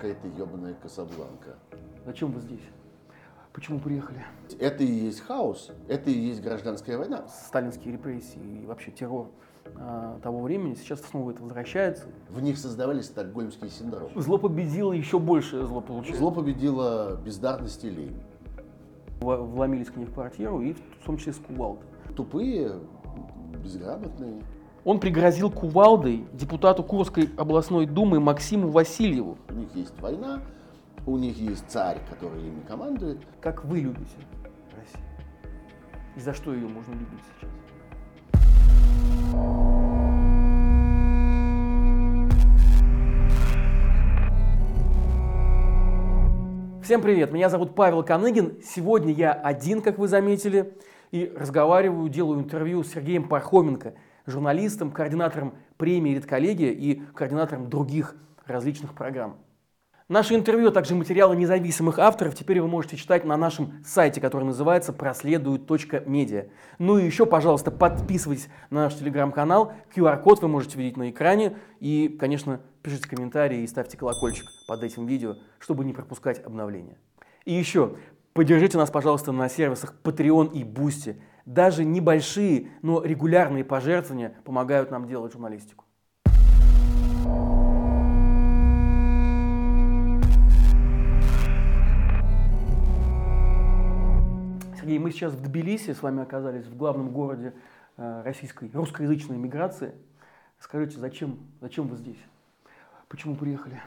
какая-то ебаная Касабланка. Зачем вы здесь? Почему приехали? Это и есть хаос, это и есть гражданская война. Сталинские репрессии и вообще террор а, того времени сейчас снова это возвращается. В них создавались стокгольмский синдром. Зло победило, еще больше зло получилось. Зло победило бездарность и лень. В- Вломились к ней в квартиру и в том числе с кувалдой. Тупые, безграмотные. Он пригрозил кувалдой депутату Курской областной думы Максиму Васильеву. У них есть война, у них есть царь, который ими командует. Как вы любите Россию? И за что ее можно любить сейчас? Всем привет, меня зовут Павел Коныгин. Сегодня я один, как вы заметили, и разговариваю, делаю интервью с Сергеем Пархоменко, журналистом, координатором премии «Редколлегия» и координатором других различных программ. Наши интервью, а также материалы независимых авторов теперь вы можете читать на нашем сайте, который называется проследует.медиа. Ну и еще, пожалуйста, подписывайтесь на наш телеграм-канал, QR-код вы можете видеть на экране и, конечно, пишите комментарии и ставьте колокольчик под этим видео, чтобы не пропускать обновления. И еще, поддержите нас, пожалуйста, на сервисах Patreon и Boosty. Даже небольшие, но регулярные пожертвования помогают нам делать журналистику. Сергей, мы сейчас в Тбилиси с вами оказались в главном городе э, российской русскоязычной миграции. Скажите, зачем, зачем вы здесь? Почему приехали?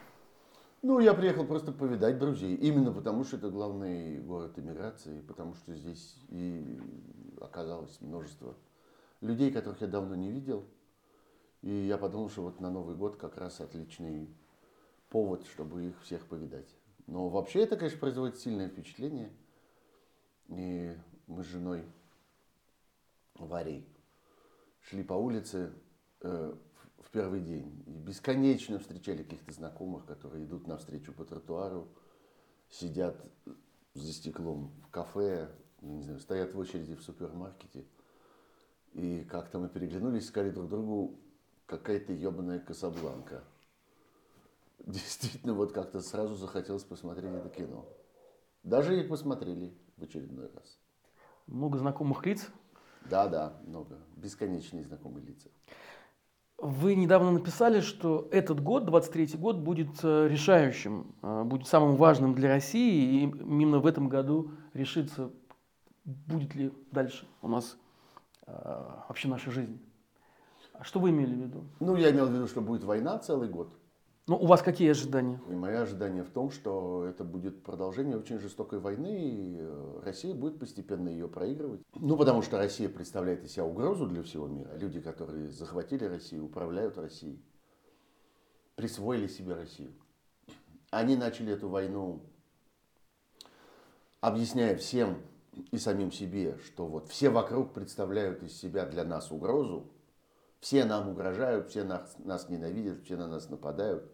Ну, я приехал просто повидать друзей. Именно потому, что это главный город иммиграции, потому что здесь и оказалось множество людей, которых я давно не видел. И я подумал, что вот на Новый год как раз отличный повод, чтобы их всех повидать. Но вообще это, конечно, производит сильное впечатление. И мы с женой Варей шли по улице э, первый день и бесконечно встречали каких-то знакомых, которые идут навстречу по тротуару, сидят за стеклом в кафе, я не знаю, стоят в очереди в супермаркете. И как-то мы переглянулись сказали друг другу, какая-то ебаная Касабланка. Действительно, вот как-то сразу захотелось посмотреть это кино. Даже и посмотрели в очередной раз. Много знакомых лиц. Да, да, много. Бесконечные знакомые лица. Вы недавно написали, что этот год, 23 год, будет э, решающим, э, будет самым важным для России, и именно в этом году решится, будет ли дальше у нас э, вообще наша жизнь. А что вы имели в виду? Ну, я имел в виду, что будет война целый год. Ну, у вас какие ожидания? И мое ожидание в том, что это будет продолжение очень жестокой войны, и э, Россия будет постепенно ее проигрывать. Ну, потому что Россия представляет из себя угрозу для всего мира. Люди, которые захватили Россию, управляют Россией, присвоили себе Россию. Они начали эту войну, объясняя всем и самим себе, что вот все вокруг представляют из себя для нас угрозу, все нам угрожают, все нас, нас ненавидят, все на нас нападают.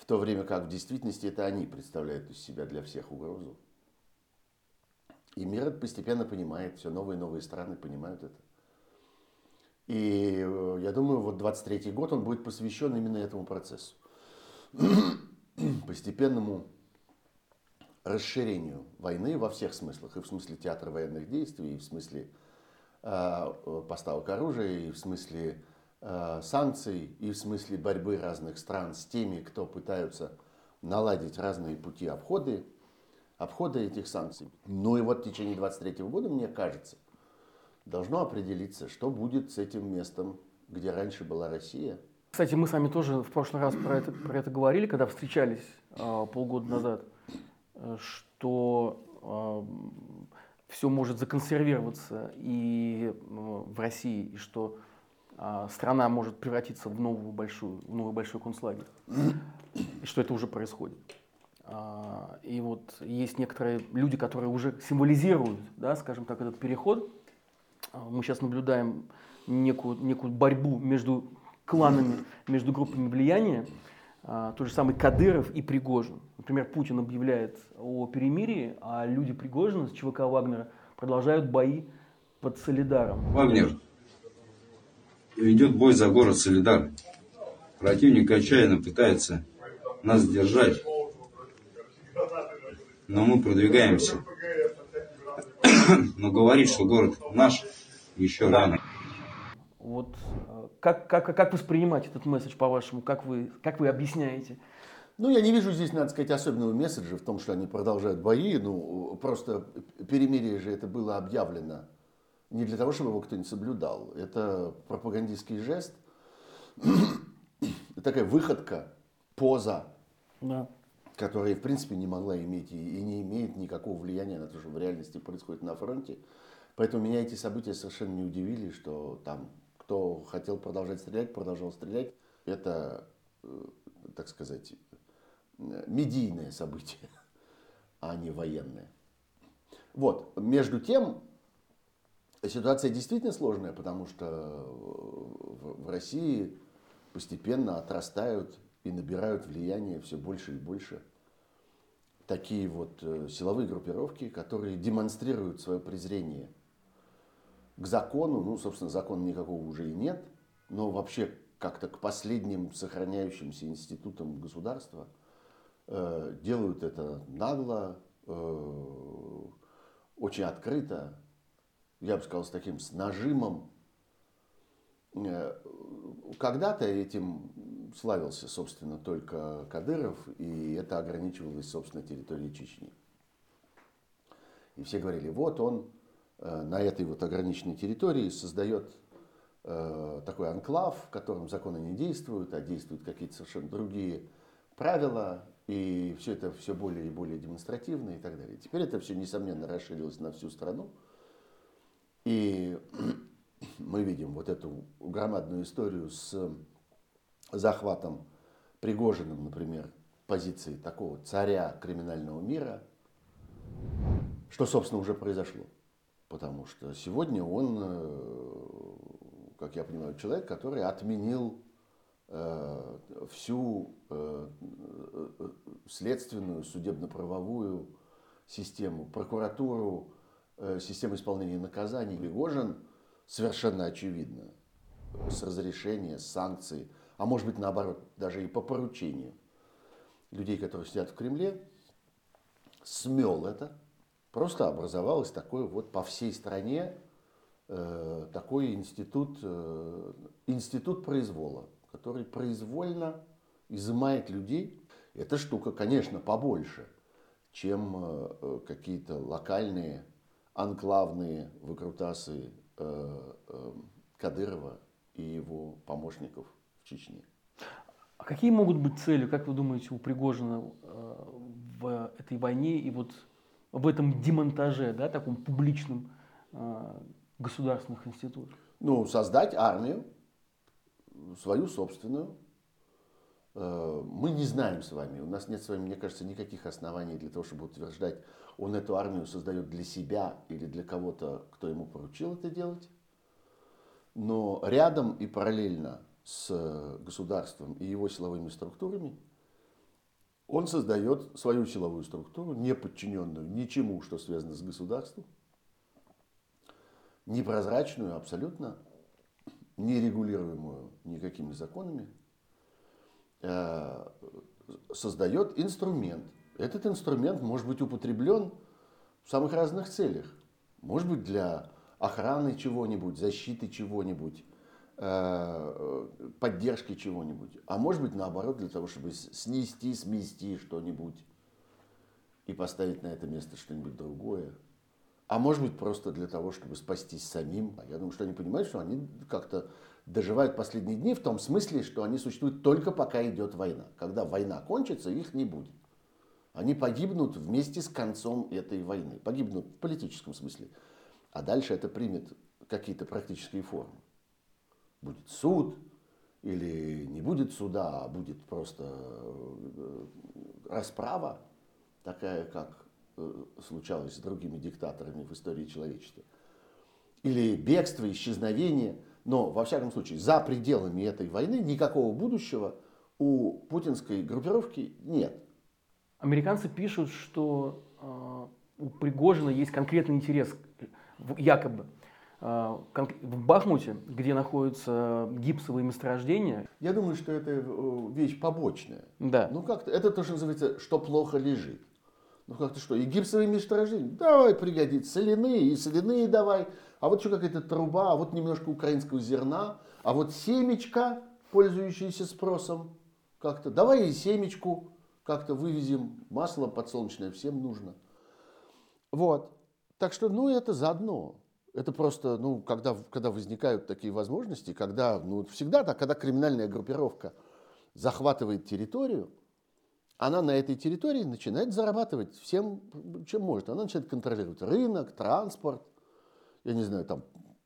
В то время как в действительности это они представляют из себя для всех угрозу. И мир это постепенно понимает, все новые и новые страны понимают это. И э, я думаю, вот 23 год, он будет посвящен именно этому процессу. Постепенному расширению войны во всех смыслах. И в смысле театра военных действий, и в смысле э, поставок оружия, и в смысле санкций, и в смысле борьбы разных стран с теми, кто пытаются наладить разные пути обхода, обхода этих санкций. Ну и вот в течение 23 года, мне кажется, должно определиться, что будет с этим местом, где раньше была Россия. Кстати, мы с вами тоже в прошлый раз про это, про это говорили, когда встречались э, полгода назад, э, что все может законсервироваться и э, в России, и что э, страна может превратиться в новую большую, в новый большой концлагерь, и что это уже происходит. А, И вот есть некоторые люди, которые уже символизируют, да, скажем так, этот переход. А, Мы сейчас наблюдаем некую, некую борьбу между кланами, между группами влияния. А, Тот же самый Кадыров и Пригожин. Например, Путин объявляет о перемирии, а люди Пригожина с ЧВК Вагнера продолжают бои под Солидаром. Вагнер ведет бой за город Солидар. Противник отчаянно пытается нас держать. Но мы продвигаемся. Но говорить, что город наш, еще рано. Вот как, как, как воспринимать этот месседж, по-вашему? Как вы, как вы объясняете? Ну, я не вижу здесь, надо сказать, особенного месседжа в том, что они продолжают бои. Ну, просто перемирие же это было объявлено не для того, чтобы его кто-нибудь соблюдал. Это пропагандистский жест, такая выходка, поза, Да. которая, в принципе, не могла иметь и не имеет никакого влияния на то, что в реальности происходит на фронте. Поэтому меня эти события совершенно не удивили, что там кто хотел продолжать стрелять, продолжал стрелять. Это, э, так сказать, медийное событие, а не военное. Вот. Между тем, ситуация действительно сложная, потому что в, в России постепенно отрастают и набирают влияние все больше и больше такие вот э, силовые группировки, которые демонстрируют свое презрение к закону. Ну, собственно, закона никакого уже и нет, но вообще как-то к последним сохраняющимся институтам государства э, делают это нагло, э, очень открыто, я бы сказал, с таким с нажимом. Э, Когда-то этим славился, собственно, только Кадыров, и это ограничивалось, собственно, территорией Чечни. И все говорили, вот он э, на этой вот ограниченной территории создает э, такой анклав, в котором законы не действуют, а действуют какие-то совершенно другие правила, и все это все более и более демонстративно и так далее. Теперь это все, несомненно, расширилось на всю страну. И мы видим вот эту громадную историю с захватом Пригожиным, например, позиции такого царя криминального мира, что, собственно, уже произошло. Потому что сегодня он, э, как я понимаю, человек, который отменил э, всю э, следственную, судебно-правовую систему, прокуратуру, э, систему исполнения наказаний. Пригожин совершенно очевидно с разрешения, с санкций, а может быть наоборот, даже и по поручению людей, которые сидят в Кремле, смел это. Просто образовалось такое вот по всей стране э, такой институт, э, институт произвола, который произвольно изымает людей. Эта штука, конечно, побольше, чем э, какие-то локальные, анклавные выкрутасы э, э, Кадырова и его помощников в Чечне. А какие могут быть цели, как вы думаете, у Пригожина э, в этой войне и вот в этом демонтаже, да, таком публичном э, государственных институтов? Ну, создать армию, свою собственную. Э, Мы не знаем с вами, у нас нет с вами, мне кажется, никаких оснований для того, чтобы утверждать, он эту армию создает для себя или для кого-то, кто ему поручил это делать. Но рядом и параллельно с государством и его силовыми структурами он создает свою силовую структуру, не подчиненную ничему, что связано с государством, непрозрачную абсолютно, нерегулируемую никакими законами, э, создает инструмент. Этот инструмент может быть употреблен в самых разных целях. Может быть для охраны чего-нибудь, защиты чего-нибудь, э, поддержки чего-нибудь. А может быть наоборот для того, чтобы снести, смести что-нибудь и поставить на это место что-нибудь другое. А может быть просто для того, чтобы спастись самим. А Я думаю, что они понимают, что они как-то доживают последние дни в том смысле, что они существуют только пока идет война. Когда война кончится, их не будет. Они погибнут вместе с концом этой войны. Погибнут в политическом смысле. А дальше это примет какие-то практические формы. Будет суд или не будет суда, а будет просто э, расправа, такая, как э, случалось с другими диктаторами в истории человечества. Или бегство, исчезновение. Но, во всяком случае, за пределами этой войны никакого будущего у путинской группировки нет. Американцы пишут, что э, у Пригожина есть конкретный интерес, якобы, а, в Бахмуте, где находятся гипсовые месторождения. Я думаю, что это э, вещь побочная. Да. Ну как-то, это то, что называется, что плохо лежит. Ну как-то что, и гипсовые месторождения, давай пригодится, соляные, и соляные давай, а вот еще какая-то труба, а вот немножко украинского зерна, а вот семечка, пользующиеся спросом, как-то, давай и семечку как-то вывезем, масло подсолнечное всем нужно. Вот. Так что, ну, это заодно. Это просто, ну, когда, когда возникают такие возможности, когда, ну, всегда так, когда криминальная группировка захватывает территорию, она на этой территории начинает зарабатывать всем, чем может. Она начинает контролировать рынок, транспорт, я не знаю, там,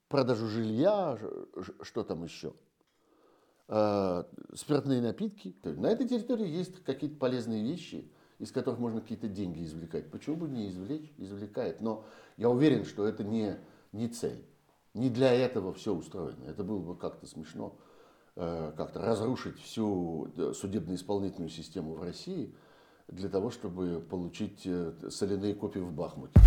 продажу жилья, что там еще. Э, спиртные напитки. На этой территории есть какие-то полезные вещи, из которых можно какие-то деньги извлекать. Почему бы не извлечь? Извлекает. Но я уверен, что это не, не цель. Не для этого все устроено. Это было бы как-то смешно, э, как-то разрушить всю судебно-исполнительную систему в России для того, чтобы получить э, соляные копии в Бахмуте.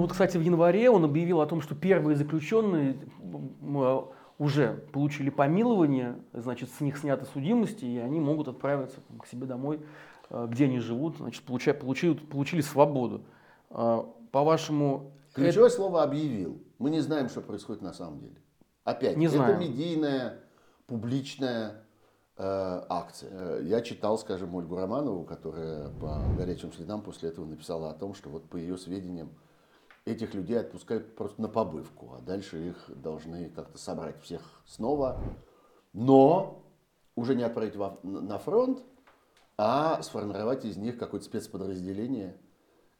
Вот, кстати, в январе он объявил о том, что первые заключенные уже получили помилование, значит, с них сняты судимости, и они могут отправиться к себе домой, э, где они живут, значит, получая, получили, получили свободу. Э, по-вашему... Ключевое это... слово «объявил». Мы не знаем, что происходит на самом деле. Опять, не это знаем. медийная, публичная э, акция. Э, я читал, скажем, Ольгу Романову, которая по горячим следам после этого написала о том, что вот по ее сведениям этих людей отпускают просто на побывку, а дальше их должны как-то собрать всех снова, но уже не отправить на фронт, а сформировать из них какое-то спецподразделение,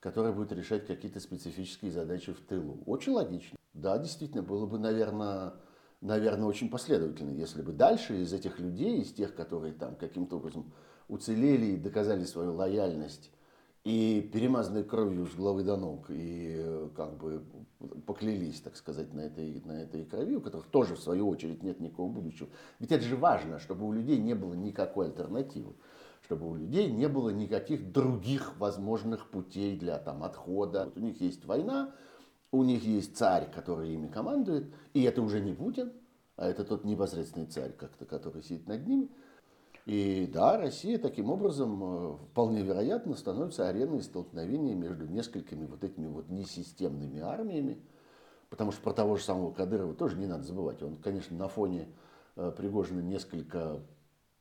которое будет решать какие-то специфические задачи в тылу. Очень логично. Да, действительно, было бы, наверное, наверное, очень последовательно, если бы дальше из этих людей, из тех, которые там каким-то образом уцелели и доказали свою лояльность и перемазанные кровью с головы до ног, и э, как бы поклялись, так сказать, на этой, на этой крови, у которых тоже, в свою очередь, нет никакого будущего. Ведь это же важно, чтобы у людей не было никакой альтернативы, чтобы у людей не было никаких других возможных путей для там, отхода. Вот у них есть война, у них есть царь, который ими командует, и это уже не Путин, а это тот непосредственный царь, как-то, который сидит над ними – и да, Россия таким образом э, вполне вероятно становится ареной столкновения между несколькими вот этими вот несистемными армиями, потому что про того же самого Кадырова тоже не надо забывать. Он, конечно, на фоне э, Пригожина несколько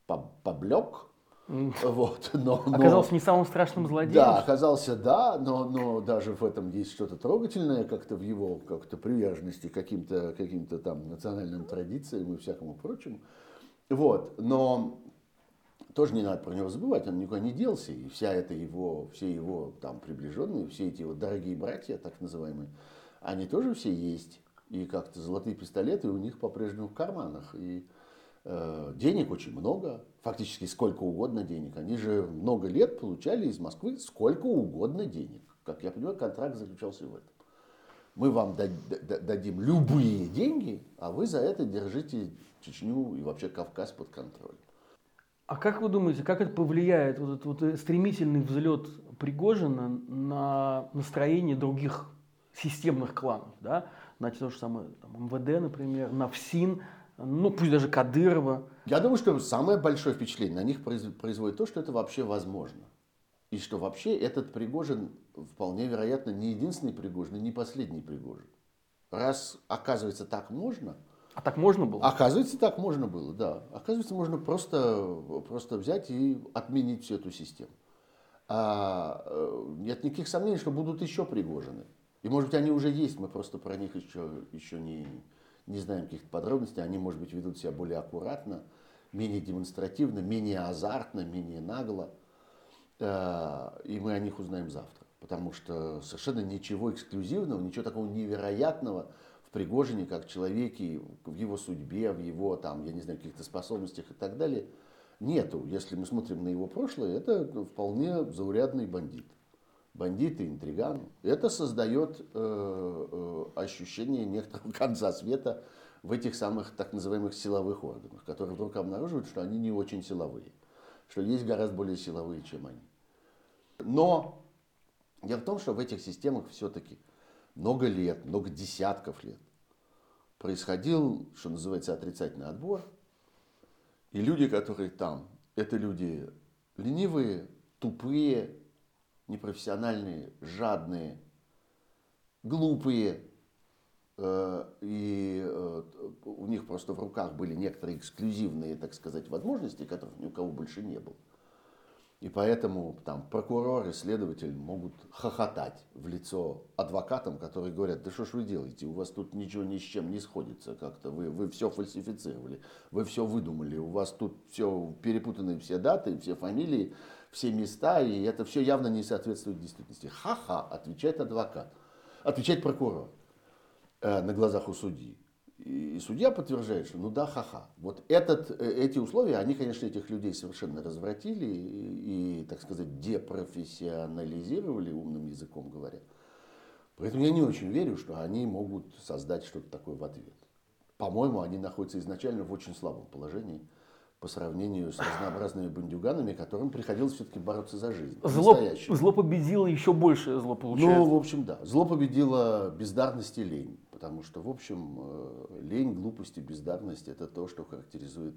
поблек, вот, но, но, оказался не самым страшным злодеем. Да, оказался, да, но, но даже в этом есть что-то трогательное, как-то в его как-то приверженности каким-то каким там национальным традициям и всякому прочему. Вот, но тоже не надо про него забывать, он никуда не делся, и вся эта его, все его там приближенные, все эти его дорогие братья, так называемые, они тоже все есть, и как-то золотые пистолеты у них по-прежнему в карманах, и э, денег очень много, фактически сколько угодно денег, они же много лет получали из Москвы сколько угодно денег, как я понимаю, контракт заключался в этом. Мы вам дадим любые деньги, а вы за это держите Чечню и вообще Кавказ под контролем. А как вы думаете, как это повлияет, вот этот вот стремительный взлет Пригожина на настроение других системных кланов, да? на то же самое там, МВД, например, на ФСИН, ну пусть даже Кадырова? Я думаю, что самое большое впечатление на них производит то, что это вообще возможно. И что вообще этот Пригожин вполне вероятно не единственный Пригожин не последний Пригожин. Раз оказывается так можно – а так можно было? Оказывается, так можно было, да. Оказывается, можно просто, просто взять и отменить всю эту систему. А, э, нет никаких сомнений, что будут еще Пригожины. И, может быть, они уже есть, мы просто про них еще, еще не, не знаем каких-то подробностей. Они, может быть, ведут себя более аккуратно, менее демонстративно, менее азартно, менее нагло. Э, и мы о них узнаем завтра. Потому что совершенно ничего эксклюзивного, ничего такого невероятного в Пригожине как человеке, в его судьбе, в его там, я не знаю, каких-то способностях и так далее, нету. Если мы смотрим на его прошлое, это вполне заурядный бандит. Бандит и интриган. Это создает э, э, ощущение некоторого конца света в этих самых так называемых силовых органах, которые вдруг обнаруживают, что они не очень силовые что есть гораздо более силовые, чем они. Но дело в том, что в этих системах все-таки много лет, много десятков лет происходил, что называется, отрицательный отбор. И люди, которые там, это люди ленивые, тупые, непрофессиональные, жадные, глупые. Э, и э, у них просто в руках были некоторые эксклюзивные, так сказать, возможности, которых ни у кого больше не было. И поэтому там прокурор и следователь могут хохотать в лицо адвокатам, которые говорят, да что ж вы делаете, у вас тут ничего ни с чем не сходится как-то, вы, вы все фальсифицировали, вы все выдумали, у вас тут все перепутаны все даты, все фамилии, все места, и это все явно не соответствует действительности. Ха-ха, отвечает адвокат, отвечает прокурор э, на глазах у судьи. И судья подтверждает, что ну да, ха-ха. Вот этот, э, эти условия, они, конечно, этих людей совершенно развратили и, и, так сказать, депрофессионализировали, умным языком говоря. Поэтому я не очень верю, что они могут создать что-то такое в ответ. По-моему, они находятся изначально в очень слабом положении по сравнению с разнообразными бандюганами, которым приходилось все-таки бороться за жизнь. Зло, зло победило еще больше зло получается. Ну, в общем, да. Зло победило бездарность и лень. Потому что, в общем, э, лень, глупость и бездарность – это то, что характеризует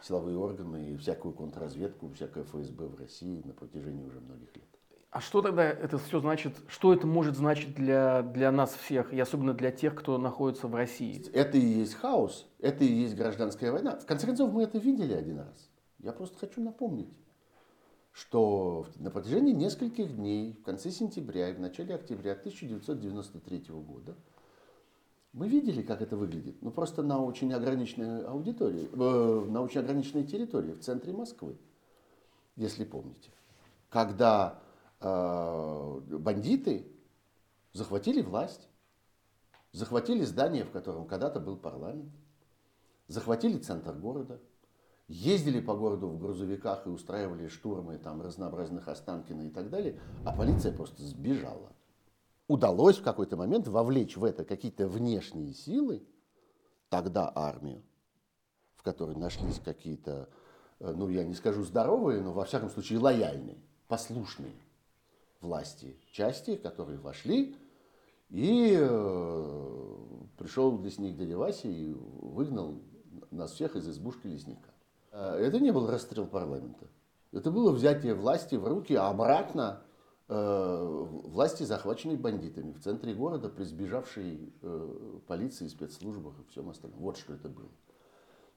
силовые органы и всякую контрразведку, всякое ФСБ в России на протяжении уже многих лет. А что тогда это все значит, что это может значить для, для нас всех, и особенно для тех, кто находится в России? Это и есть хаос, это и есть гражданская война. В конце концов, мы это видели один раз. Я просто хочу напомнить, что на протяжении нескольких дней, в конце сентября и в начале октября 1993 года, мы видели, как это выглядит. Ну, просто на очень ограниченной аудитории, э, на очень ограниченной территории в центре Москвы, если помните. Когда э, бандиты захватили власть, захватили здание, в котором когда-то был парламент, захватили центр города, ездили по городу в грузовиках и устраивали штурмы там, разнообразных Останкина и так далее, а полиция просто сбежала удалось в какой-то момент вовлечь в это какие-то внешние силы, тогда армию, в которой нашлись какие-то, э, ну я не скажу здоровые, но во всяком случае лояльные, послушные власти части, которые вошли, и э, пришел лесник дядя Вася и выгнал нас всех из избушки лесника. Э, это не был расстрел парламента. Это было взятие власти в руки обратно власти, захваченные бандитами в центре города, при сбежавшей э, полиции, спецслужбах и всем остальном. Вот что это было.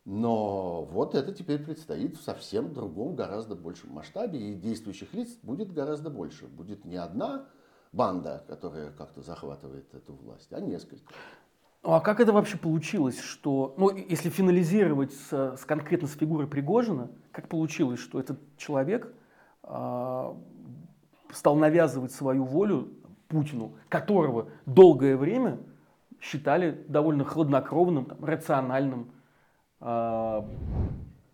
Но вот это теперь предстоит в совсем другом, гораздо большем масштабе, и действующих лиц будет гораздо больше. Будет не одна банда, которая как-то захватывает эту власть, а несколько. А как это вообще получилось, что, ну, если финализировать с, с конкретно с фигурой Пригожина, как получилось, что этот человек а, стал навязывать свою волю Путину, которого долгое время считали довольно хладнокровным, там, рациональным. Э...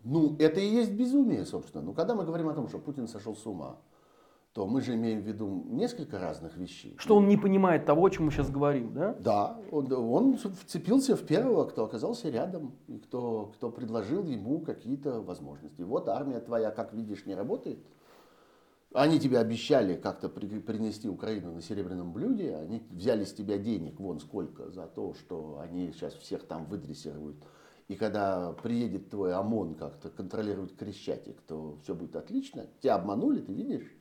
Ну, это и есть безумие, собственно. Ну, когда мы говорим о том, что Путин сошел с ума, то мы же имеем в виду несколько разных вещей. Что он не понимает того, о чем мы сейчас говорим, да? Да, он, он вцепился в первого, кто оказался рядом, и кто, кто предложил ему какие-то возможности. Вот армия твоя, как видишь, не работает – они тебе обещали как-то принести Украину на серебряном блюде, они взяли с тебя денег, вон сколько, за то, что они сейчас всех там выдрессируют. И когда приедет твой ОМОН как-то контролировать Крещатик, то все будет отлично. Тебя обманули, ты видишь?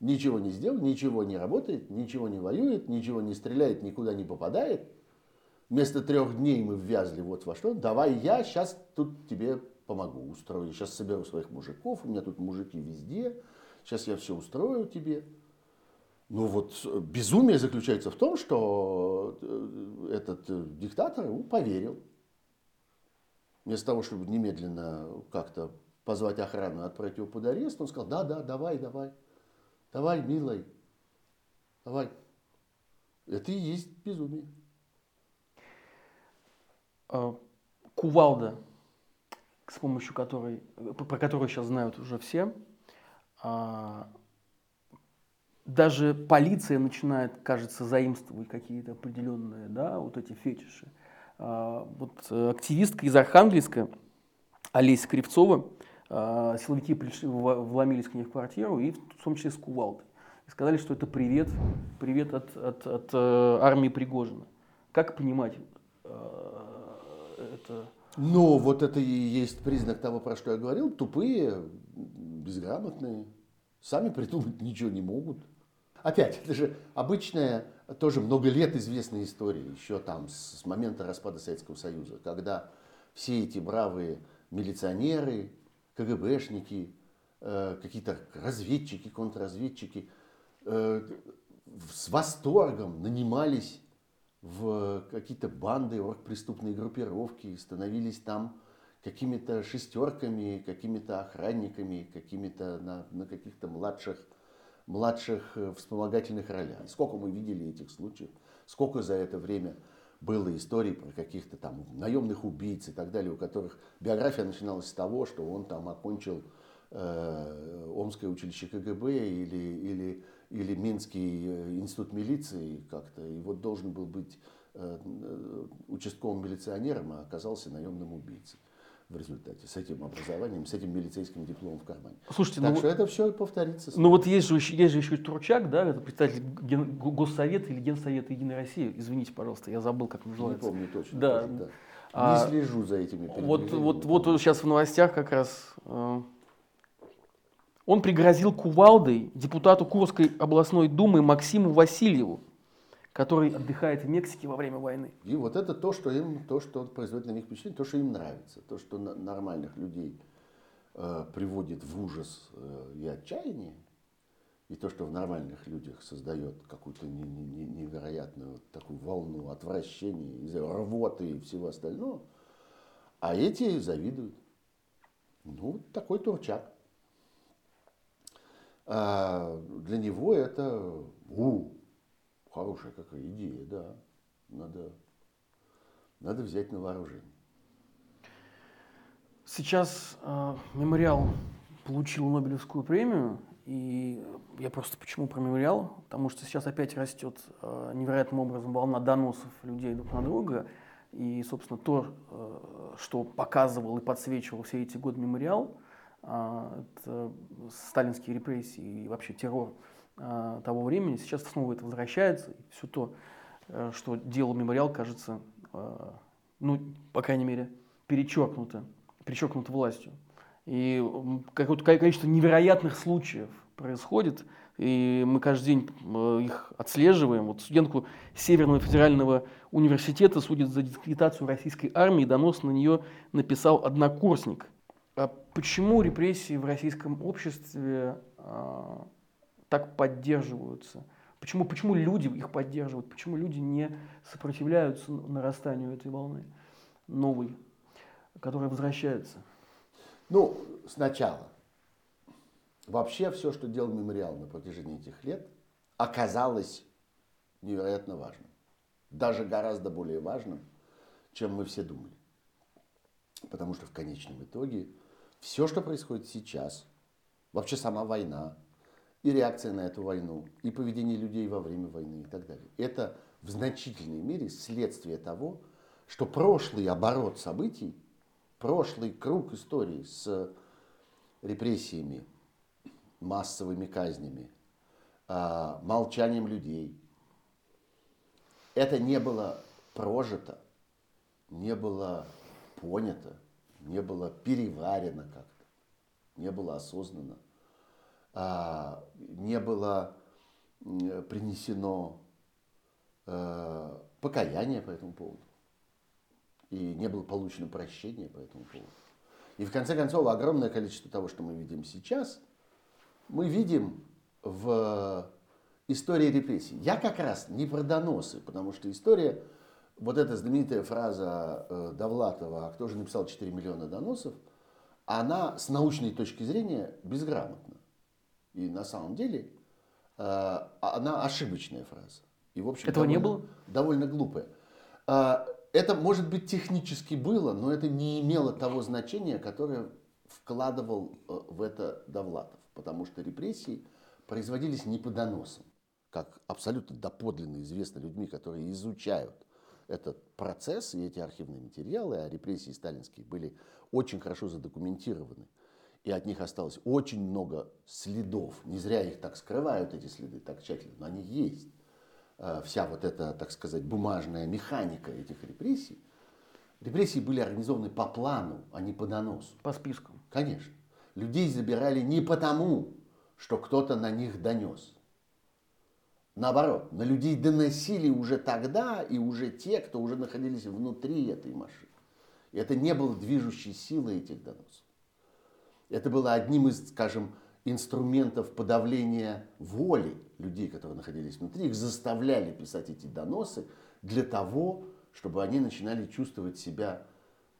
Ничего не сделал, ничего не работает, ничего не воюет, ничего не стреляет, никуда не попадает. Вместо трех дней мы ввязли вот во что. Давай я сейчас тут тебе помогу, устрою. Сейчас соберу своих мужиков, у меня тут мужики везде сейчас я все устрою тебе. Ну вот э, безумие заключается в том, что э, этот э, диктатор ему поверил. Вместо того, чтобы немедленно как-то позвать охрану и отправить его под арест, он сказал, да, да, давай, давай, давай, милый, давай. Это и есть безумие. А, кувалда, с помощью которой, про которую сейчас знают уже все, даже полиция начинает, кажется, заимствовать какие-то определенные, да, вот эти фетиши. А, вот активистка из Архангельска Олеся Кривцова а, силовики пришли, вломились к ней в квартиру, и в том числе с кувалдой. И сказали, что это привет, привет от, от, от э, армии Пригожина. Как понимать это? Ну, вот это и есть признак того, про что я говорил. Тупые, безграмотные, сами придумать ничего не могут. Опять, это же обычная, тоже много лет известная история, еще там с, с момента распада Советского Союза, когда все эти бравые милиционеры, КГБшники, э, какие-то разведчики, контрразведчики э, с восторгом нанимались в какие-то банды, преступные группировки, становились там какими-то шестерками, какими-то охранниками, какими-то на, на каких-то младших, младших э, вспомогательных ролях. Сколько мы видели этих случаев, сколько за это время было историй про каких-то там наемных убийц и так далее, у которых биография начиналась с того, что он там окончил э, Омское училище КГБ или, или, или Минский э, институт милиции как-то, и вот должен был быть э, э, участковым милиционером, а оказался наемным убийцей в результате с этим образованием, с этим милицейским дипломом в кармане. Слушайте, так ну, что это все повторится. Ну вот есть же, есть же еще Турчак, да, это представитель ген, Госсовета или Генсовета Единой России. Извините, пожалуйста, я забыл, как называется. Не помню точно. Да. Тоже, да. А, Не слежу за этими Вот, вот, вот сейчас в новостях как раз э, он пригрозил кувалдой депутату Курской областной думы Максиму Васильеву который отдыхает в Мексике во время войны. И вот это то, что им, то, что производит на них впечатление, то, что им нравится, то, что на, нормальных людей э, приводит в ужас э, и отчаяние, и то, что в нормальных людях создает какую-то не, не, невероятную такую волну отвращения, рвоты и всего остального, а эти завидуют. Ну, такой турчак. А для него это у, Хорошая какая идея, да. Надо, надо взять на вооружение. Сейчас э, мемориал получил Нобелевскую премию, и я просто почему про мемориал? Потому что сейчас опять растет э, невероятным образом волна доносов людей друг на друга, и, собственно, то, э, что показывал и подсвечивал все эти годы мемориал, э, это сталинские репрессии и вообще террор э, того времени, сейчас снова это возвращается, и все то, э, что делал мемориал, кажется, э, ну, по крайней мере, перечеркнуто, перечеркнуто властью. И какое-то количество невероятных случаев происходит, и мы каждый день их отслеживаем. Вот студентку Северного федерального университета судят за дискредитацию российской армии, донос на нее написал однокурсник. А почему репрессии в российском обществе а, так поддерживаются? Почему, почему люди их поддерживают? Почему люди не сопротивляются нарастанию этой волны новой, которая возвращается? Ну, сначала. Вообще все, что делал мемориал на протяжении этих лет, оказалось невероятно важным. Даже гораздо более важным, чем мы все думали. Потому что в конечном итоге все, что происходит сейчас, вообще сама война, и реакция на эту войну, и поведение людей во время войны и так далее. Это в значительной мере следствие того, что прошлый оборот событий, прошлый круг истории с репрессиями, массовыми казнями, а, молчанием людей, это не было прожито, не было понято, не было переварено как-то, не было осознанно – не было принесено э, покаяние по этому поводу. И не было получено прощение по этому поводу. И в конце концов, огромное количество того, что мы видим сейчас, мы видим в истории репрессий. Я как раз не про доносы, потому что история, вот эта знаменитая фраза э, Довлатова, а кто же написал 4 миллиона доносов, она с научной точки зрения безграмотна. И на самом деле э, она ошибочная фраза. И, в общем, Этого довольно, не было? Довольно глупая. Э, это, может быть, технически было, но это не имело того значения, которое вкладывал э, в это Довлатов. Потому что репрессии производились не по доносам, как абсолютно доподлинно известно людьми, которые изучают этот процесс и эти архивные материалы, а репрессии сталинские были очень хорошо задокументированы И от них осталось очень много следов. Не зря их так скрывают, эти следы, так тщательно, но они есть. Э, вся вот эта, так сказать, бумажная механика этих репрессий. Репрессии были организованы по плану, а не по доносу. По спискам. Конечно. Людей забирали не потому, что кто-то на них донес. Наоборот, на людей доносили уже тогда и уже те, кто уже находились внутри этой машины. И это не было движущей силой этих доносов. Это было одним из, скажем, инструментов подавления воли людей, которые находились внутри. Их заставляли писать эти доносы для того, чтобы они начинали чувствовать себя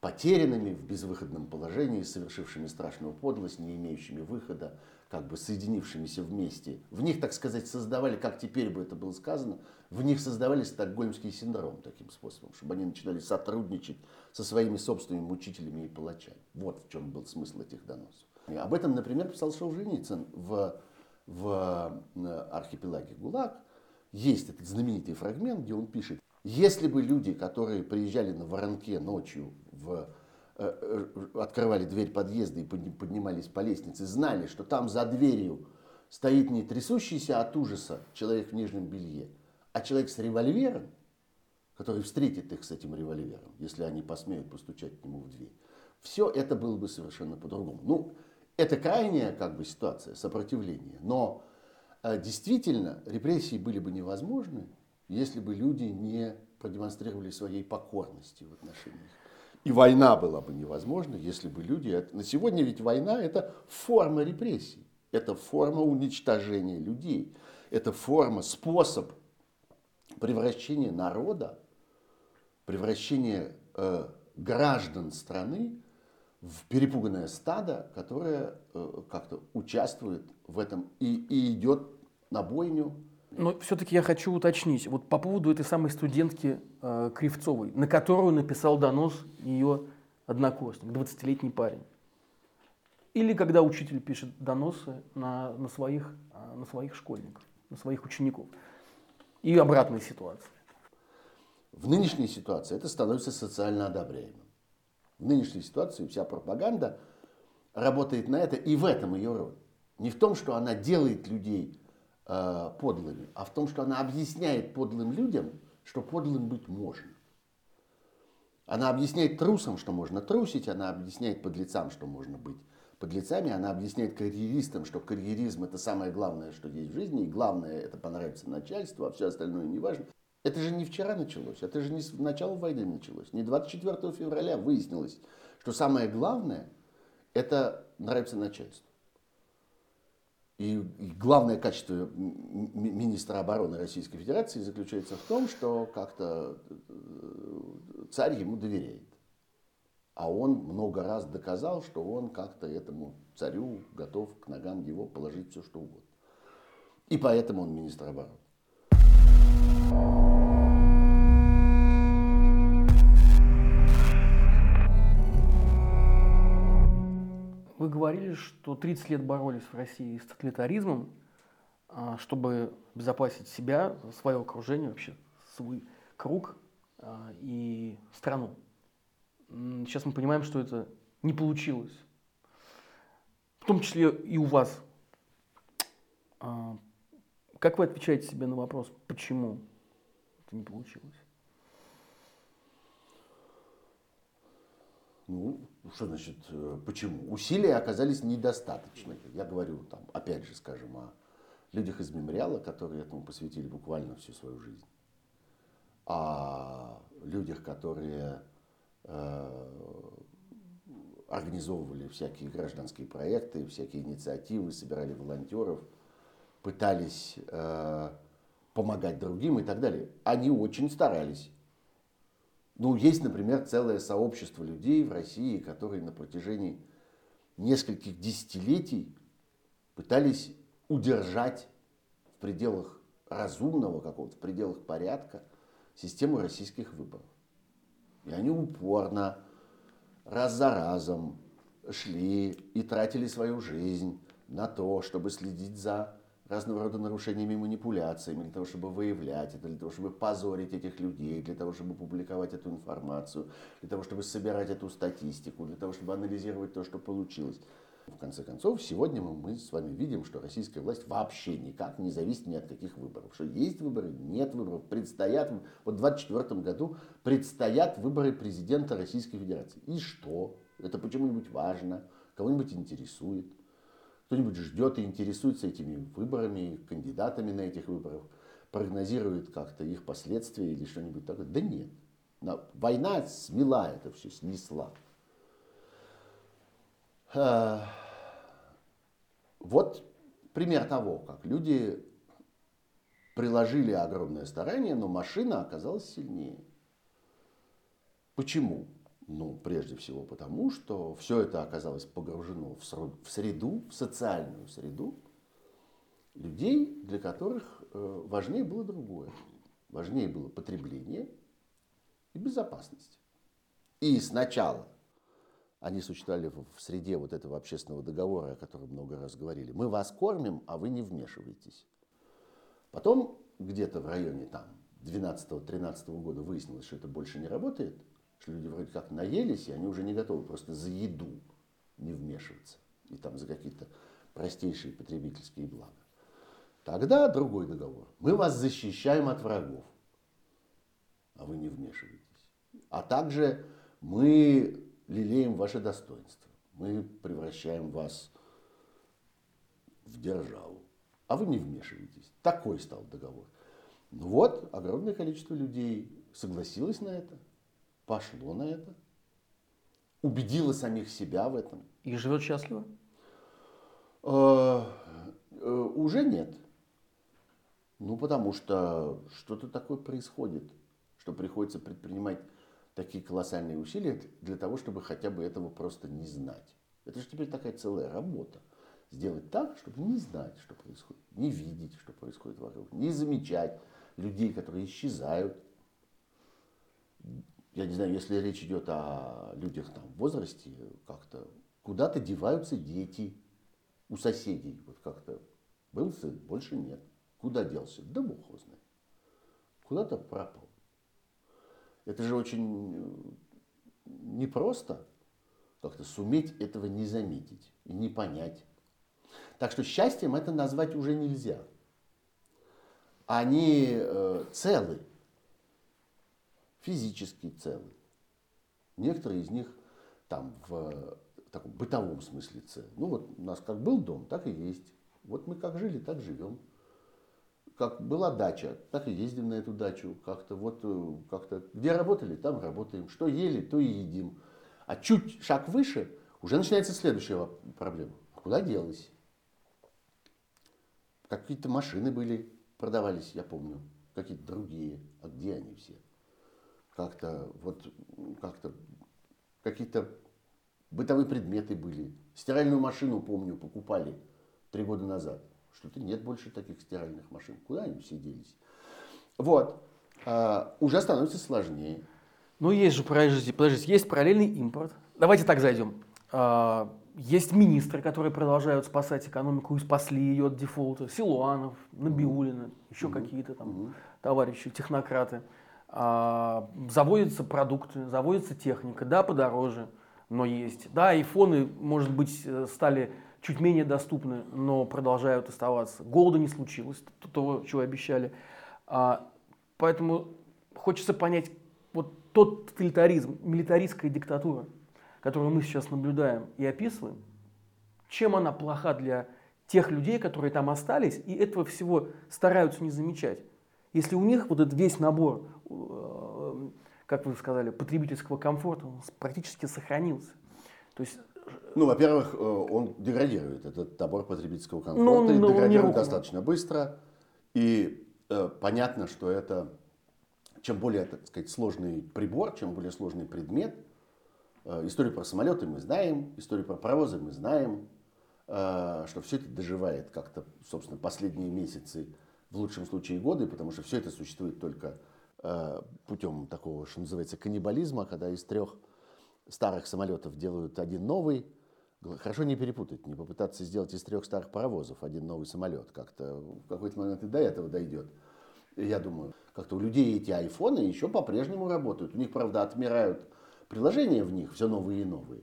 потерянными в безвыходном положении, совершившими страшную подлость, не имеющими выхода, как бы соединившимися вместе. В них, так сказать, создавали, как теперь бы это было сказано, в них создавали стокгольмский синдром таким способом, чтобы они начинали сотрудничать со своими собственными мучителями и палачами. Вот в чем был смысл этих доносов. И об этом, например, писал Солженицын в, в э, архипелаге ГУЛАГ. Есть этот знаменитый фрагмент, где он пишет, если бы люди, которые приезжали на воронке ночью, в, э, э, открывали дверь подъезда и поднимались по лестнице, знали, что там за дверью стоит не трясущийся от ужаса человек в нижнем белье, а человек с револьвером, который встретит их с этим револьвером, если они посмеют постучать к нему в дверь. Все это было бы совершенно по-другому. Ну, это крайняя как бы ситуация, сопротивления. Но э, действительно репрессии были бы невозможны, если бы люди не продемонстрировали своей покорности в отношениях. И война была бы невозможна, если бы люди... На сегодня ведь война – это форма репрессий, это форма уничтожения людей, это форма, способ превращения народа, превращения э, граждан страны в перепуганное стадо, которое э, как-то участвует в этом и, и идет на бойню но все-таки я хочу уточнить, вот по поводу этой самой студентки э, Кривцовой, на которую написал донос ее однокурсник, 20-летний парень. Или когда учитель пишет доносы на, на, своих, э, на своих школьников, на своих учеников. И обратная ситуация. В нынешней ситуации это становится социально одобряемым. В нынешней ситуации вся пропаганда работает на это, и в этом ее роль. Не в том, что она делает людей э, подлыми, а в том, что она объясняет подлым людям, что подлым быть можно. Она объясняет трусам, что можно трусить, она объясняет подлецам, что можно быть подлецами, она объясняет карьеристам, что карьеризм это самое главное, что есть в жизни, и главное это понравится начальству, а все остальное не важно. Это же не вчера началось, это же не с начала войны началось. Не 24 февраля выяснилось, что самое главное это нравится начальству. И главное качество министра обороны Российской Федерации заключается в том, что как-то э, царь ему доверяет. А он много раз доказал, что он как-то этому царю готов к ногам его положить все, что угодно. И поэтому он министр обороны. Вы говорили, что 30 лет боролись в России с тоталитаризмом, а, чтобы обезопасить себя, свое окружение, вообще свой круг а, и страну. Сейчас мы понимаем, что это не получилось. В том числе и у вас. А, как вы отвечаете себе на вопрос, почему это не получилось? Ну, что значит, э, почему? Усилия оказались недостаточными. Я говорю, там, опять же, скажем, о людях из мемориала, которые этому посвятили буквально всю свою жизнь. О людях, которые организовывали всякие гражданские проекты, всякие инициативы, собирали волонтеров, пытались э, помогать другим и так далее. Они очень старались. Ну, есть, например, целое сообщество людей в России, которые на протяжении нескольких десятилетий пытались удержать в пределах разумного какого-то, в пределах порядка систему российских выборов. И они упорно, раз за разом шли и тратили свою жизнь на то, чтобы следить за разного рода нарушениями и манипуляциями, для того, чтобы выявлять это, для того, чтобы позорить этих людей, для того, чтобы публиковать эту информацию, для того, чтобы собирать эту статистику, для того, чтобы анализировать то, что получилось. В конце концов, сегодня мы, с вами видим, что российская власть вообще никак не зависит ни от каких выборов. Что есть выборы, нет выборов, предстоят, вот в 2024 году предстоят выборы президента Российской Федерации. И что? Это почему-нибудь важно, кого-нибудь интересует. Кто-нибудь ждет и интересуется этими выборами, кандидатами на этих выборах, прогнозирует как-то их последствия или что-нибудь такое. Да нет. Война смела это все, снесла. А, вот пример того, как люди приложили огромное старание, но машина оказалась сильнее. Почему? Ну, прежде всего потому, что все это оказалось погружено в среду, в социальную среду людей, для которых э, важнее было другое. Важнее было потребление и безопасность. И сначала они существовали в среде вот этого общественного договора, о котором много раз говорили. Мы вас кормим, а вы не вмешиваетесь. Потом где-то в районе там 12-13 года выяснилось, что это больше не работает, что люди вроде как наелись, и они уже не готовы просто за еду не вмешиваться. И там за какие-то простейшие потребительские блага. Тогда другой договор. Мы вас защищаем от врагов, а вы не вмешиваетесь. А также мы лелеем ваше достоинство. Мы превращаем вас в державу. А вы не вмешиваетесь. Такой стал договор. Ну вот, огромное количество людей согласилось на это, пошло на это, убедило самих себя в этом. И живет счастливо? Э, э, уже нет. Ну, потому что что-то такое происходит, что приходится предпринимать такие колоссальные усилия для того, чтобы хотя бы этого просто не знать. Это же теперь такая целая работа. Сделать так, чтобы не знать, что происходит, не видеть, что происходит вокруг, не замечать людей, которые исчезают. Я не знаю, если речь идет о людях там, в возрасте, как-то куда-то деваются дети у соседей. Вот как-то был сын, больше нет. Куда делся? Да бог знает. Куда-то пропал. Это же очень э, непросто как-то суметь этого не заметить и не понять. Так что счастьем это назвать уже нельзя. Они э, целы, физически целы. Некоторые из них там в таком бытовом смысле целы. Ну вот у нас как был дом, так и есть. Вот мы как жили, так живем как была дача, так и ездим на эту дачу. Как-то вот, э, как-то, где работали, там работаем. Что ели, то и едим. А чуть шаг выше, уже начинается следующая проблема. Куда делась? Какие-то машины были, продавались, я помню. Какие-то другие. А где они все? Как-то, вот, как-то, какие-то бытовые предметы были. Стиральную машину, помню, покупали три года назад. Что-то нет больше таких стиральных машин. Куда они все делись? Вот. А, уже становится сложнее. Ну, есть же, подождите, подождите, есть параллельный импорт. Давайте так зайдем. А, есть министры, которые продолжают спасать экономику и спасли ее от дефолта. Силуанов, Набиулина, mm еще mm какие-то там mm товарищи, технократы. А, заводятся продукты, заводится техника, да, подороже, но есть. Да, айфоны, может быть, э, стали чуть менее доступны, но продолжают оставаться. Голода не случилось, того, чего обещали. А, поэтому хочется понять, вот тот тоталитаризм, милитаристская диктатура, которую мы сейчас наблюдаем и описываем, чем она плоха для тех людей, которые там остались, и этого всего стараются не замечать. Если у них вот этот весь набор, э, как вы сказали, потребительского комфорта практически сохранился. То есть ну, во-первых, э, он деградирует, этот набор потребительского комфорта, ну, и ну, деградирует достаточно быстро. И э, понятно, что это, чем более, так сказать, сложный прибор, чем более сложный предмет, э, историю про самолеты мы знаем, историю про паровозы мы знаем, э, что все это доживает как-то, собственно, последние месяцы, в лучшем случае годы, потому что все это существует только э, путем такого, что называется, каннибализма, когда из трех старых самолетов делают один новый. Хорошо не перепутать, не попытаться сделать из трех старых паровозов один новый самолет. Как-то в какой-то момент и до этого дойдет. Я думаю, как-то у людей эти айфоны еще по-прежнему работают. У них, правда, отмирают приложения в них, все новые и новые.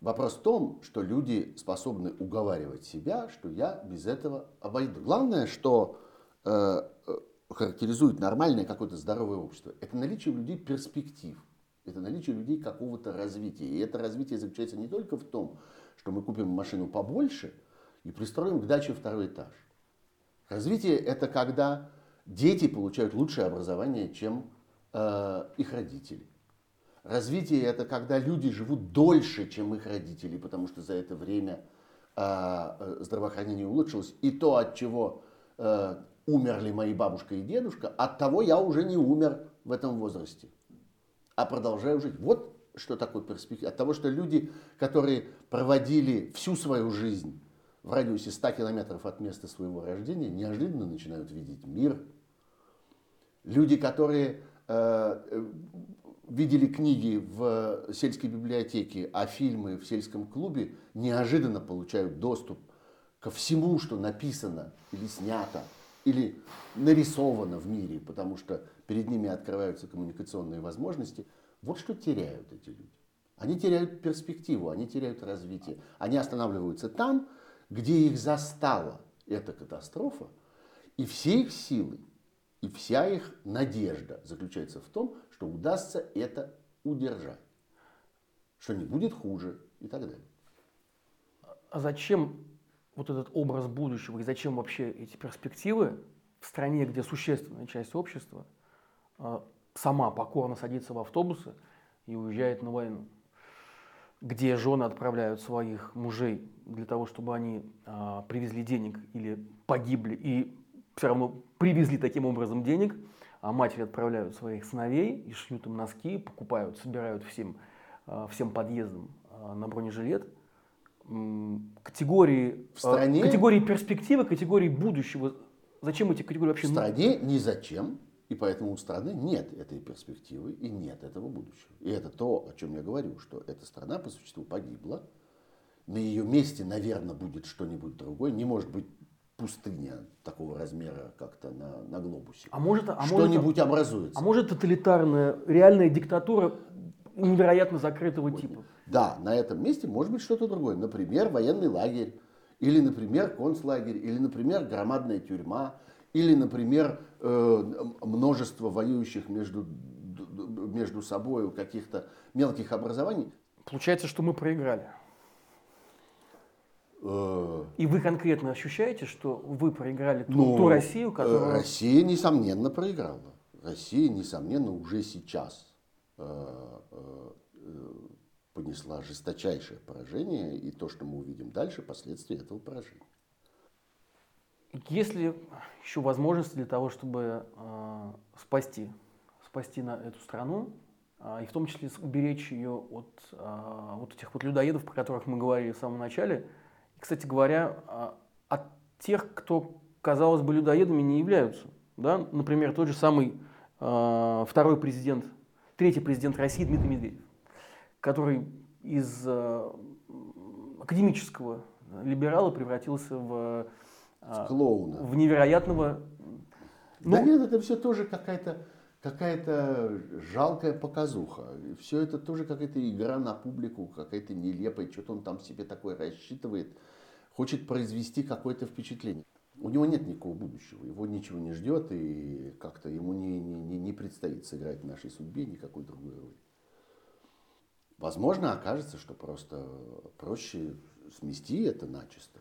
Вопрос в том, что люди способны уговаривать себя, что я без этого обойду. Главное, что э, э, характеризует нормальное какое-то здоровое общество, это наличие у людей перспектив, это наличие людей какого-то развития. И это развитие заключается не только в том, что мы купим машину побольше и пристроим к даче второй этаж. Развитие это когда дети получают лучшее образование, чем э, их родители. Развитие это когда люди живут дольше, чем их родители, потому что за это время а, э, здравоохранение улучшилось. И то, от чего э, умерли мои бабушка и дедушка, от того я уже не умер в этом возрасте, а продолжаю жить. Вот что такое перспектива. От того, что люди, которые проводили всю свою жизнь в радиусе 100 километров от места своего рождения, неожиданно начинают видеть мир. Люди, которые э, видели книги в сельской библиотеке, а фильмы в сельском клубе, неожиданно получают доступ ко всему, что написано или снято, или нарисовано в мире, потому что перед ними открываются коммуникационные возможности. Вот что теряют эти люди. Они теряют перспективу, они теряют развитие. Они останавливаются там, где их застала эта катастрофа, и все их силы и вся их надежда заключается в том, что удастся это удержать, что не будет хуже и так далее. А зачем вот этот образ будущего и зачем вообще эти перспективы в стране, где существенная часть общества сама покорно садится в автобусы и уезжает на войну? где жены отправляют своих мужей для того, чтобы они а, привезли денег или погибли, и все равно привезли таким образом денег, а матери отправляют своих сыновей и шьют им носки, покупают, собирают всем, а, всем подъездам а, на бронежилет. Категории, в стране, категории перспективы, категории будущего. Зачем эти категории вообще? В стране ни зачем. И поэтому у страны нет этой перспективы и нет этого будущего. И это то, о чем я говорю, что эта страна по существу погибла. На ее месте, наверное, будет что-нибудь другое. Не может быть пустыня такого размера как-то на, на глобусе. А может, а что-нибудь может, образуется. А может тоталитарная, реальная диктатура невероятно закрытого типа? Да, на этом месте может быть что-то другое. Например, военный лагерь, или, например, концлагерь, или, например, громадная тюрьма, или, например, э, множество воюющих между, между собой каких-то мелких образований. Получается, что мы проиграли. Э, И вы конкретно ощущаете, что вы проиграли ту, ну, ту Россию, э, которая... Россия, несомненно, проиграла. Россия, несомненно, уже сейчас э, понесла жесточайшее поражение, и то, что мы увидим дальше, последствия этого поражения. Есть ли еще возможности для того, чтобы э, спасти, спасти на эту страну, э, и в том числе уберечь ее от э, вот этих вот людоедов, про которых мы говорили в самом начале, кстати говоря, а, от тех, кто, казалось бы, людоедами не являются. Да? Например, тот же самый э, второй президент, третий президент России Дмитрий Медведев, который из э, академического либерала превратился в, в клоуна. В невероятного... Ну, да нет, это все тоже какая-то какая-то жалкая показуха. Все это тоже какая-то игра на публику, какая-то нелепая, что-то он там себе такое рассчитывает хочет произвести какое-то впечатление. У него нет никакого будущего, его ничего не ждет, и как-то ему не, не, не предстоит сыграть в нашей судьбе никакой другой роли. Возможно, окажется, что просто проще смести это начисто,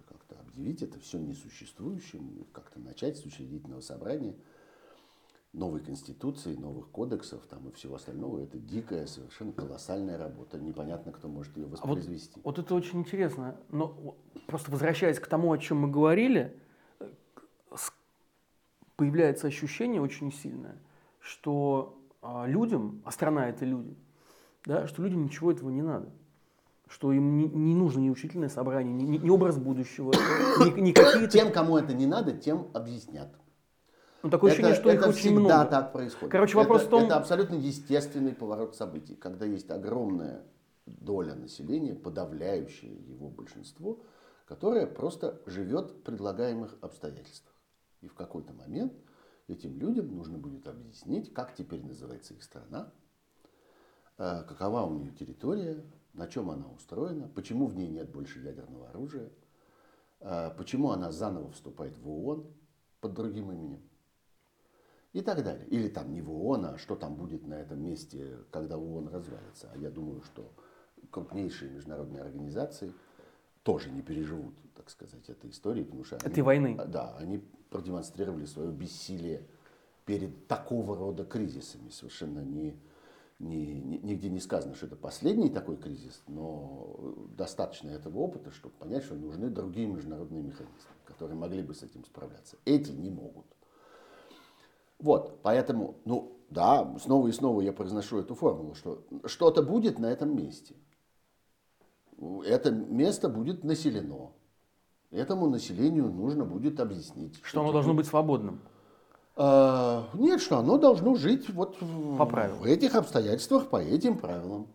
объявить это все несуществующим, как-то начать с учредительного собрания – новой конституции, новых кодексов там, и всего остального. Это дикая, совершенно колоссальная работа. Непонятно, кто может ее воспроизвести. А вот, вот это очень интересно. Но просто возвращаясь к тому, о чем мы говорили, появляется ощущение очень сильное, что а, людям, а страна это люди, да, что людям ничего этого не надо что им не, не нужно ни учительное собрание, ни, ни образ будущего, ни, ни какие-то... Тем, кому это не надо, тем объяснят. Ну, такое ощущение, что это их очень много. всегда так происходит. Короче, вопрос это, в том... Это абсолютно естественный поворот событий, когда есть огромная доля населения, подавляющее его большинство, которое просто живет в предлагаемых обстоятельствах. И в какой-то момент этим людям нужно будет объяснить, как теперь называется их страна, э, какова у нее территория, на чем она устроена, почему в ней нет больше ядерного оружия, э, почему она заново вступает в ООН под другим именем и так далее. Или там не в ООН, а что там будет на этом месте, когда ООН развалится. А я думаю, что крупнейшие международные организации тоже не переживут, так сказать, этой истории, потому что этой они, войны. Да, они продемонстрировали свое бессилие перед такого рода кризисами. Совершенно не, не, не, нигде не сказано, что это последний такой кризис, но достаточно этого опыта, чтобы понять, что нужны другие международные механизмы, которые могли бы с этим справляться. Эти не могут. Вот, поэтому, ну, да, снова и снова я произношу эту формулу, что что-то будет на этом месте. Это место будет населено. Этому населению нужно будет объяснить. Что, что оно должно быть свободным? А, нет, что оно должно жить вот по правилам. в этих обстоятельствах, по этим правилам.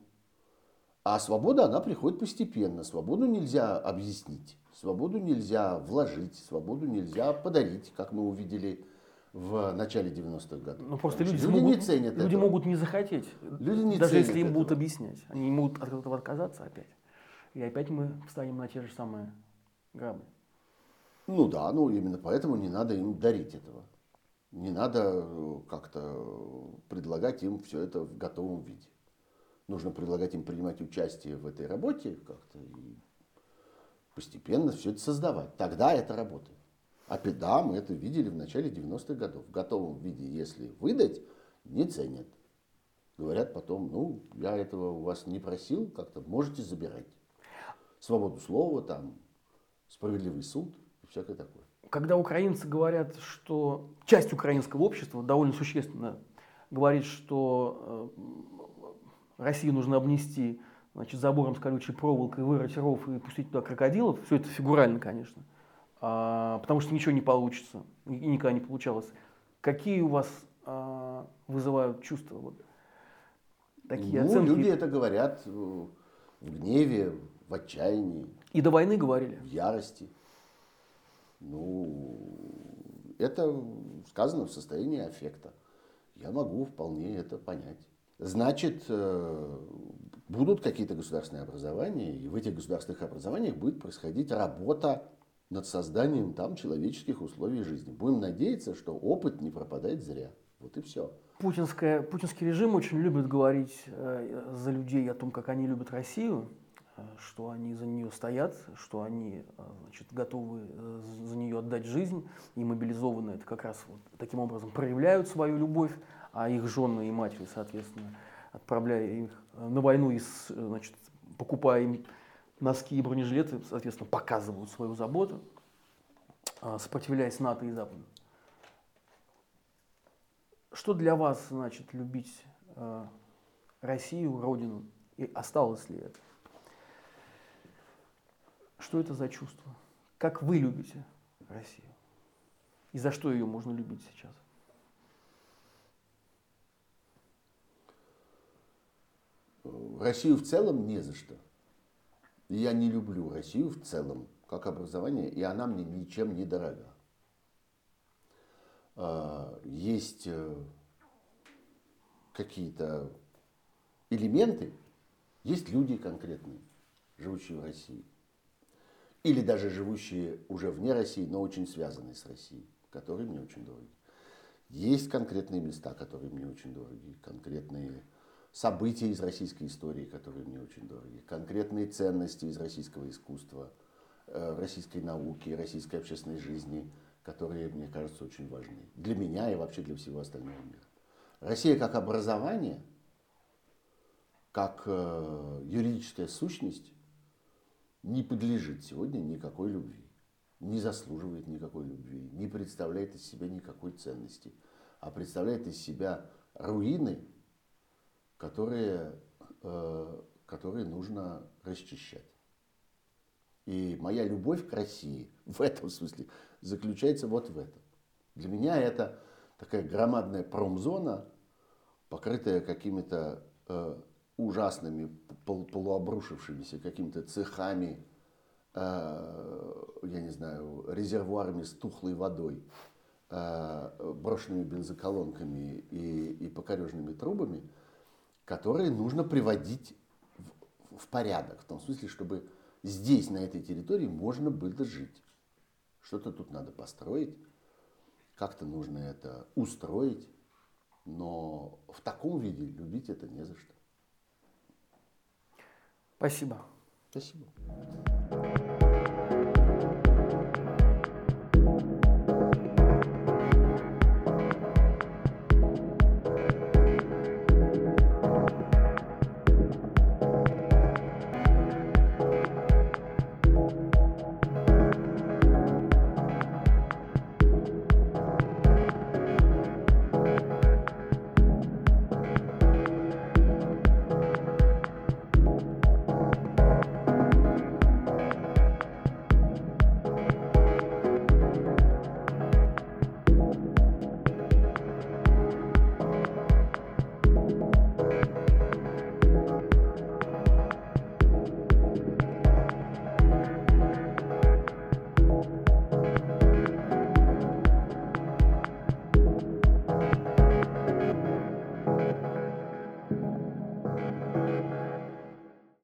А свобода, она приходит постепенно. Свободу нельзя объяснить, свободу нельзя вложить, свободу нельзя подарить, как мы увидели в начале 90-х годов. Ну просто люди, люди могут, не ценят Люди этого. могут не захотеть, люди не даже если им этого. будут объяснять. Они могут от этого отказаться опять. И опять мы встанем на те же самые грабли. Ну да, ну именно поэтому не надо им дарить этого. Не надо э, как-то предлагать им все это в готовом виде. Нужно предлагать им принимать участие в этой работе как-то и постепенно все это создавать. Тогда это работает. А да, мы это видели в начале 90-х годов. В готовом виде, если выдать, не ценят. Говорят потом, ну, я этого у вас не просил, как-то можете забирать. Свободу слова, там, справедливый суд и всякое такое. Когда украинцы говорят, что часть украинского общества довольно существенно говорит, что э, Россию нужно обнести значит, забором с колючей проволокой, вырыть ров и пустить туда крокодилов, все это фигурально, конечно – а, потому что ничего не получится, и никогда не получалось. Какие у вас а, вызывают чувства? Вот, такие ну, оценки? люди это говорят в гневе, в отчаянии. И до войны говорили? В ярости. Ну, это сказано в состоянии аффекта. Я могу вполне это понять. Значит, э, будут какие-то государственные образования, и в этих государственных образованиях будет происходить работа над созданием там человеческих условий жизни. Будем надеяться, что опыт не пропадает зря. Вот и все. Путинская, путинский режим очень любит говорить э, за людей о том, как они любят Россию, что они за нее стоят, что они э, значит, готовы э, за нее отдать жизнь, и мобилизованные это как раз вот таким образом проявляют свою любовь, а их жены и матери, соответственно, отправляя их э, на войну и значит, покупая им носки и бронежилеты, соответственно, показывают свою заботу, сопротивляясь НАТО и Западу. Что для вас значит любить Россию, Родину? И осталось ли это? Что это за чувство? Как вы любите Россию? И за что ее можно любить сейчас? Россию в целом не за что. Я не люблю Россию в целом, как образование, и она мне ничем не дорога. А, есть э, какие-то элементы, есть люди конкретные, живущие в России. Или даже живущие уже вне России, но очень связанные с Россией, которые мне очень дороги. Есть конкретные места, которые мне очень дороги, конкретные события из российской истории, которые мне очень дороги, конкретные ценности из российского искусства, э, российской науки, российской общественной жизни, которые, мне кажется, очень важны. Для меня и вообще для всего остального мира. Россия как образование, как э, юридическая сущность не подлежит сегодня никакой любви, не заслуживает никакой любви, не представляет из себя никакой ценности, а представляет из себя руины которые, э, которые нужно расчищать. И моя любовь к России в этом смысле заключается вот в этом. Для меня это такая громадная промзона, покрытая какими-то э, ужасными, пол, полуобрушившимися какими-то цехами, э, я не знаю, резервуарами с тухлой водой, э, брошенными бензоколонками и, и покорежными трубами – которые нужно приводить в, в порядок, в том смысле, чтобы здесь, на этой территории, можно было жить. Что-то тут надо построить, как-то нужно это устроить, но в таком виде любить это не за что. Спасибо. Спасибо.